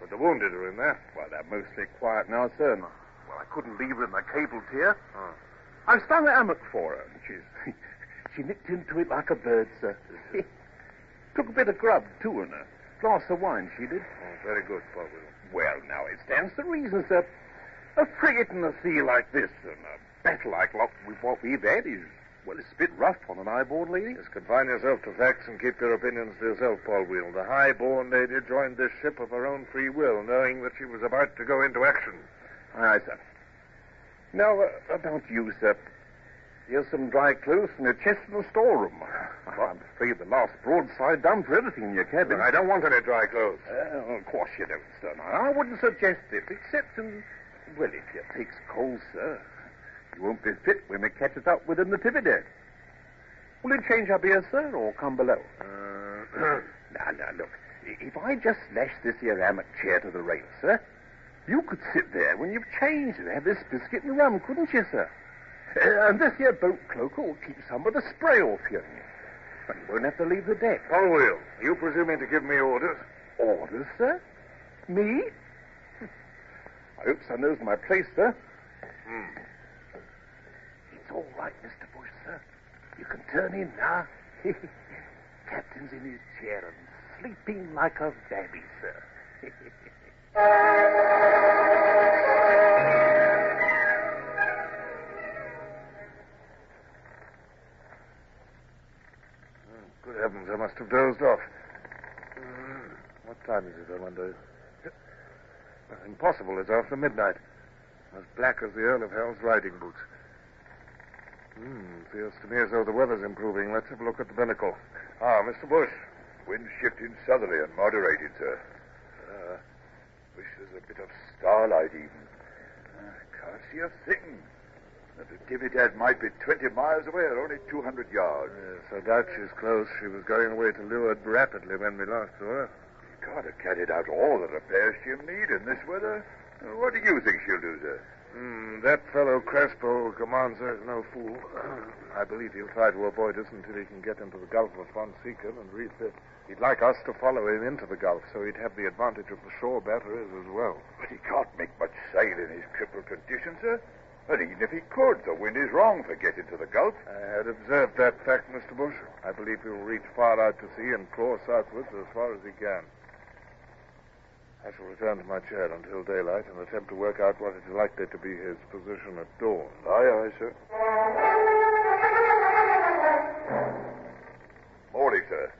But the wounded are in there. Well, they're mostly quiet now, sir. Well, I couldn't leave her in the cable tier. Oh. I've strung a hammock for her. and She's, she nicked into it like a bird, sir. Took a bit of grub, too, and a glass of wine, she did. Oh, very good, Paul Well, now, it stands to reason, sir. A frigate in the sea like this, and a battle like what we've had is, well, it's a bit rough on an high-born lady. Just confine yourself to facts and keep your opinions to yourself, Polwheal. The high-born lady joined this ship of her own free will, knowing that she was about to go into action. Aye, sir. Now, uh, about you, sir. Here's some dry clothes and a chest in the storeroom. I'm afraid the last broadside done for everything in your cabin. I don't want any dry clothes. Uh, of course you don't, sir. I wouldn't suggest it, except in... Well, if you takes cold, sir, you won't be fit when we catches up with the Natividad. Will you change up here, sir, or come below? Uh, now, now, look. If I just lash this here hammock chair to the rail, sir, you could sit there when you've changed and have this biscuit and rum, couldn't you, sir? Uh, and this here boat cloak will keep some of the spray off you. But you won't have to leave the deck. Oh, Will, you presuming to give me orders? Orders, sir? Me? I hope son knows my place, sir. Hmm. It's all right, Mr. Bush, sir. You can turn in now. Captain's in his chair and sleeping like a baby, sir. heavens, I must have dozed off. Hmm, What time is it, I wonder? Impossible, it's after midnight. As black as the Earl of Hell's riding boots. Hmm, feels to me as though the weather's improving. Let's have a look at the binnacle. Ah, Mr. Bush. Wind shifting southerly and moderated, sir. Uh, wish there's a bit of starlight even. Uh, can't see a thing. The Natividad might be 20 miles away or only 200 yards. Yes, I doubt she's close. She was going away to leeward rapidly when we last saw her. Can't have carried out all the repairs she'll need in this weather. What do you think she'll do, sir? Hmm, that fellow Crespo who commands her is no fool. I believe he'll try to avoid us until he can get into the Gulf of Fonseca and refit. He'd like us to follow him into the Gulf, so he'd have the advantage of the shore batteries as well. But he can't make much sail in his crippled condition, sir. And even if he could, the wind is wrong for getting to the Gulf. I had observed that fact, Mr. Bush. I believe he'll reach far out to sea and claw southwards as far as he can. I shall return to my chair until daylight and attempt to work out what is likely to be his position at dawn. Aye, aye, sir. Morning, sir.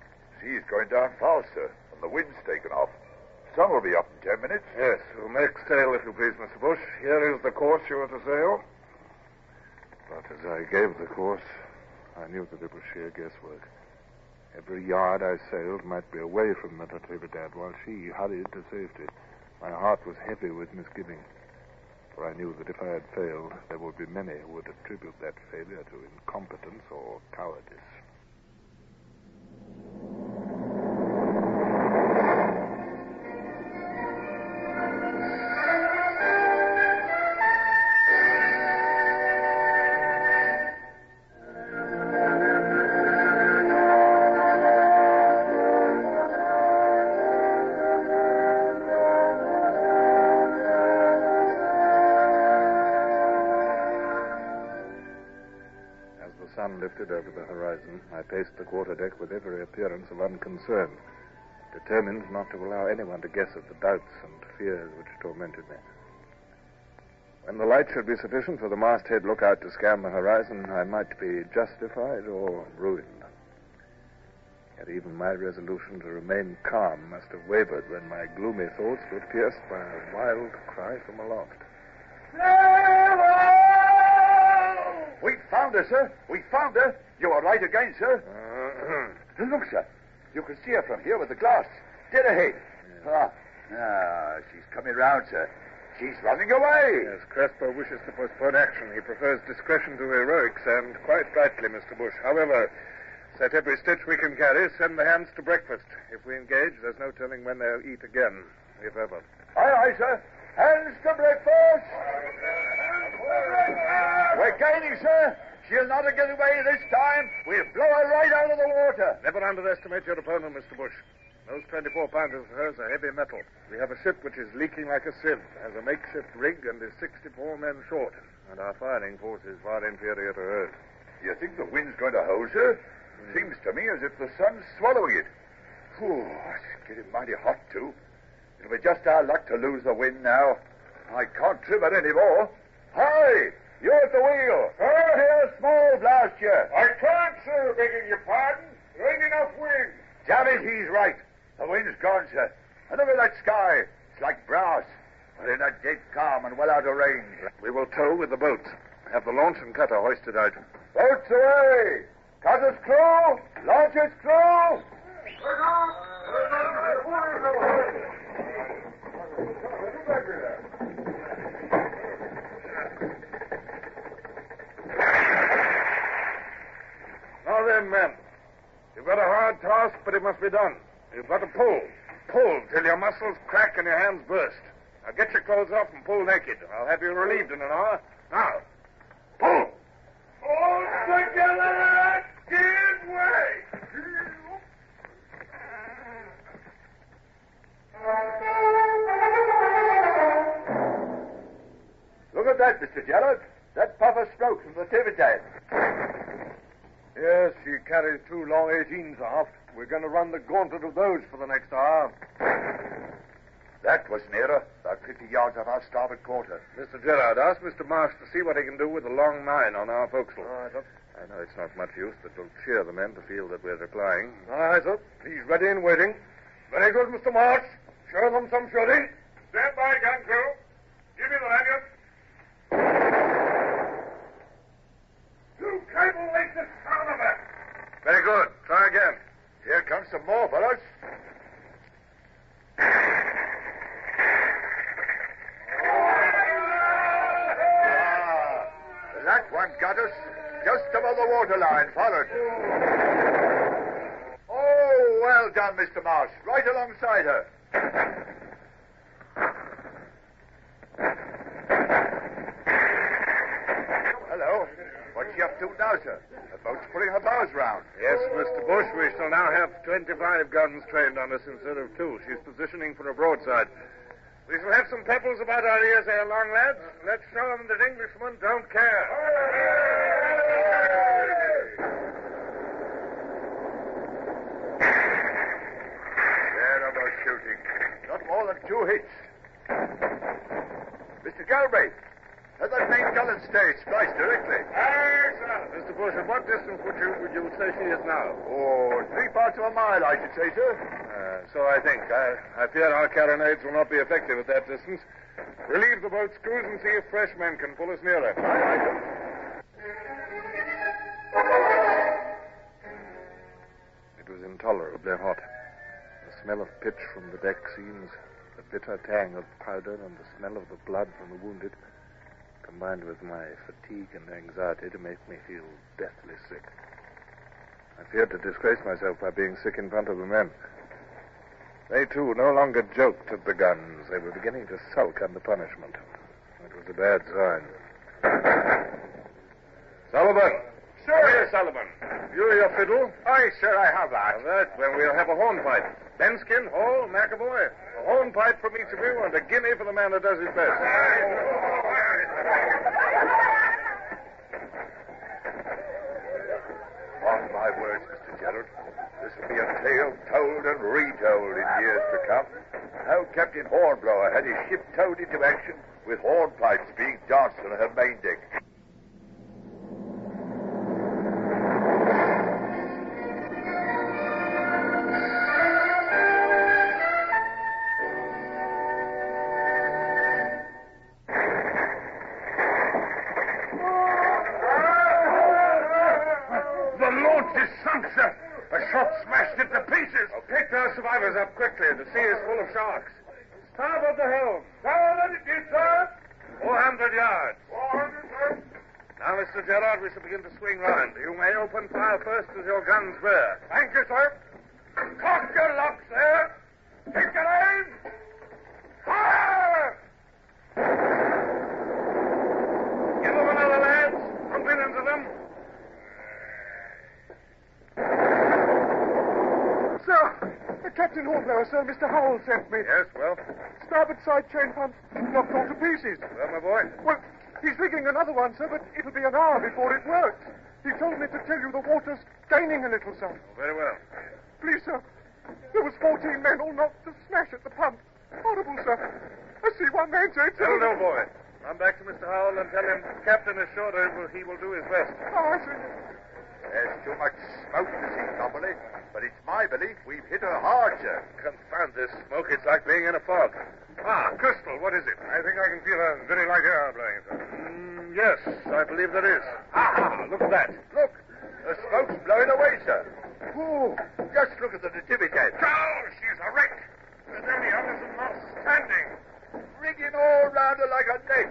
Sea's going down fast, sir, and the wind's taken off. Sun will be up in ten minutes. Yes, we'll make sail, if you please, Mr. Bush. Here is the course you are to sail. But as I gave the course, I knew that it was sheer guesswork. Every yard I sailed might be away from the Natividad while she hurried to safety. My heart was heavy with misgiving, for I knew that if I had failed, there would be many who would attribute that failure to incompetence or cowardice. Lifted over the horizon, I paced the quarterdeck with every appearance of unconcern, determined not to allow anyone to guess at the doubts and fears which tormented me. When the light should be sufficient for the masthead lookout to scan the horizon, I might be justified or ruined. Yet even my resolution to remain calm must have wavered when my gloomy thoughts were pierced by a wild cry from aloft. We found her, sir. We found her. You are right again, sir. Look, sir. You can see her from here with the glass. Dead ahead. Ah, ah, she's coming round, sir. She's running away. Yes, Crespo wishes to postpone action. He prefers discretion to heroics, and quite rightly, Mr. Bush. However, set every stitch we can carry, send the hands to breakfast. If we engage, there's no telling when they'll eat again, if ever. Aye, aye, sir. Hands to breakfast. We're gaining, sir. She'll not get away this time. We'll blow her right out of the water. Never underestimate your opponent, Mr. Bush. Those 24 pounders of hers are heavy metal. We have a ship which is leaking like a sieve, has a makeshift rig, and is 64 men short. And our firing force is far inferior to hers. You think the wind's going to hold, sir? Hmm. Seems to me as if the sun's swallowing it. Whew, it's getting mighty hot, too. It'll be just our luck to lose the wind now. I can't trim it any more. Hi! You're at the wheel. Oh, here's small blast you. I can't, sir, begging your pardon. There ain't enough wind. Damn it, he's right. The wind's gone, sir. And look at that sky. It's like brass. We're in a dead calm and well out of range. We will tow with the boats. Have the launch and cutter hoisted out. Boats away! Cutter's crew, Launches crew! Men. You've got a hard task, but it must be done. You've got to pull. Pull till your muscles crack and your hands burst. Now get your clothes off and pull naked. I'll have you relieved in an hour. Now, pull! All together, give way! Look at that, Mr. Gerard. That puff of smoke from the Natividad. Yes, she carries two long 18s aft. We're going to run the gauntlet of those for the next hour. That was nearer. About 50 yards off our starboard quarter. Mr. Gerard, ask Mr. Marsh to see what he can do with the long nine on our forecastle. I know it's not much use, but it'll cheer the men to feel that we're replying. Aye, sir. He's ready and waiting. Very good, Mr. Marsh. Show them some shooting. Stand by, gun crew. Give me the lanyard. You cable lace the son of a... Very good. Try again. Here comes some more, fellows. Ah, that one got us just above the waterline, followed. Oh, well done, Mr. Marsh. Right alongside her. Hello. What's she up to now. The boat's pulling her bows round. Yes, Mr. Bush, we shall now have 25 guns trained on us instead of two. She's positioning for a broadside. We shall have some pebbles about our ears ere long, lads. Let's show them that Englishmen don't care. Terrible shooting. Not more than two hits. Mr. Galbraith, let that main gallant stay spliced directly. Aye, sir. Mr. Bush, at what distance would you would you say she is now? Oh, three parts of a mile, I should say, sir. Uh, so I think. I, I fear our carronades will not be effective at that distance. Relieve the boat screws and see if fresh men can pull us nearer. It was intolerably hot. The smell of pitch from the deck scenes, the bitter tang of powder, and the smell of the blood from the wounded combined with my fatigue and anxiety to make me feel deathly sick. I feared to disgrace myself by being sick in front of the men. They, too, no longer joked at the guns. They were beginning to sulk under punishment. It was a bad sign. Sullivan! Sir! Come here, Sullivan. You your fiddle? Aye, sir, I have that. That, then we'll have a hornpipe. Benskin, Hall, McAvoy. A hornpipe from each of you and a guinea for the man that does his best. On my words, Mr. Gerard, this will be a tale told and retold in years to come. How Captain Hornblower had his ship towed into action with hornpipes being danced on her main deck. Sir, uh, Captain Hornblower, sir, Mr. Howell sent me. Yes, well? Starboard side chain pump knocked all to pieces. Well, my boy? Well, he's rigging another one, sir, but it'll be an hour before it works. He told me to tell you the water's gaining a little, sir. Very well. Please, sir. There was 14 men all knocked to smash at the pump. Horrible, sir. I see one man, sir. It's That'll boy. Come back to Mr. Howell and tell him captain is sure he will do his best. Oh, sir. There's too much smoke to see properly, but it's my belief we've hit her hard, sir. Confound this smoke. It's like being in a fog. Ah, Crystal, what is it? I think I can feel a very light air blowing, sir. Mm, yes, I believe there is. Ah, ah look at that. Look, the smoke's blowing away, sir. Ooh, just look at the Natividad. Oh, she's a wreck. There's only others and men standing rigging all round her like a net.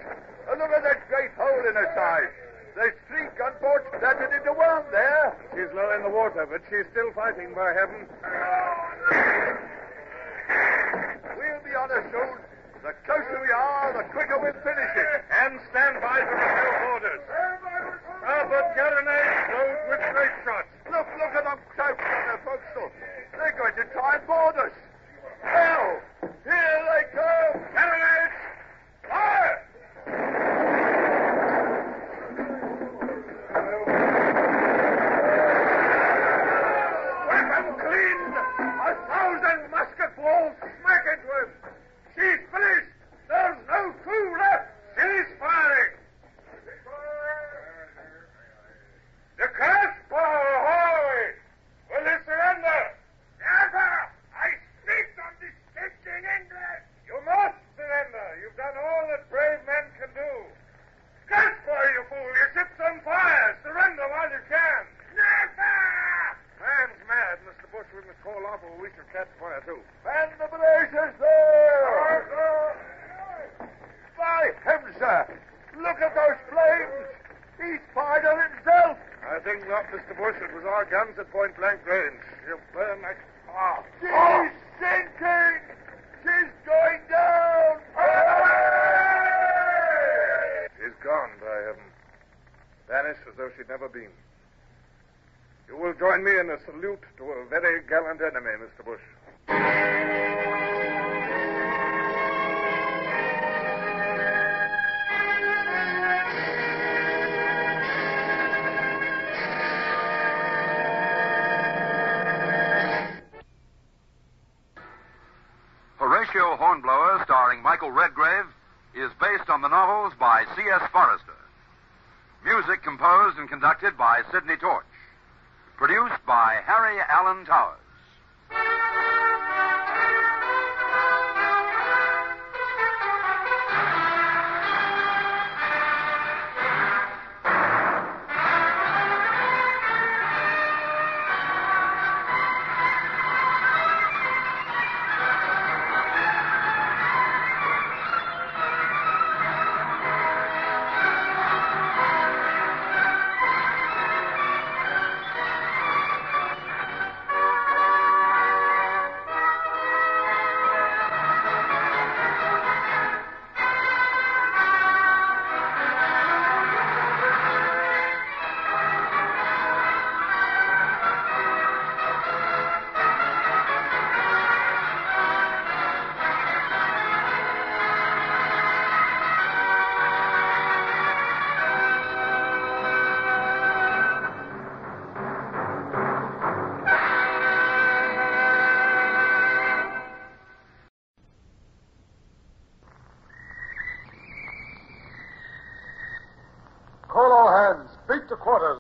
And look at that great hole in her side. The streak on board started into one there. She's low in the water, but she's still fighting, by heaven. We'll be on her soon. The closer we are, the quicker we'll finish it. And stand by for the new orders. Albert Garinay load with great shots. Look, look at them crouching in the forecastle. They're going to try and board us. Hell! Here they come! Garinay! Musket smack into him! She's finished! There's no crew left! She's firing! The Crespo, ahoy! Will you surrender? Never! I speak on distinction English! You must surrender. You've done all that brave men can do. Crespo, you fool! Your ship's on fire! Surrender while you can! Never! Man's mad, We must call off or we shall catch fire, too. Man the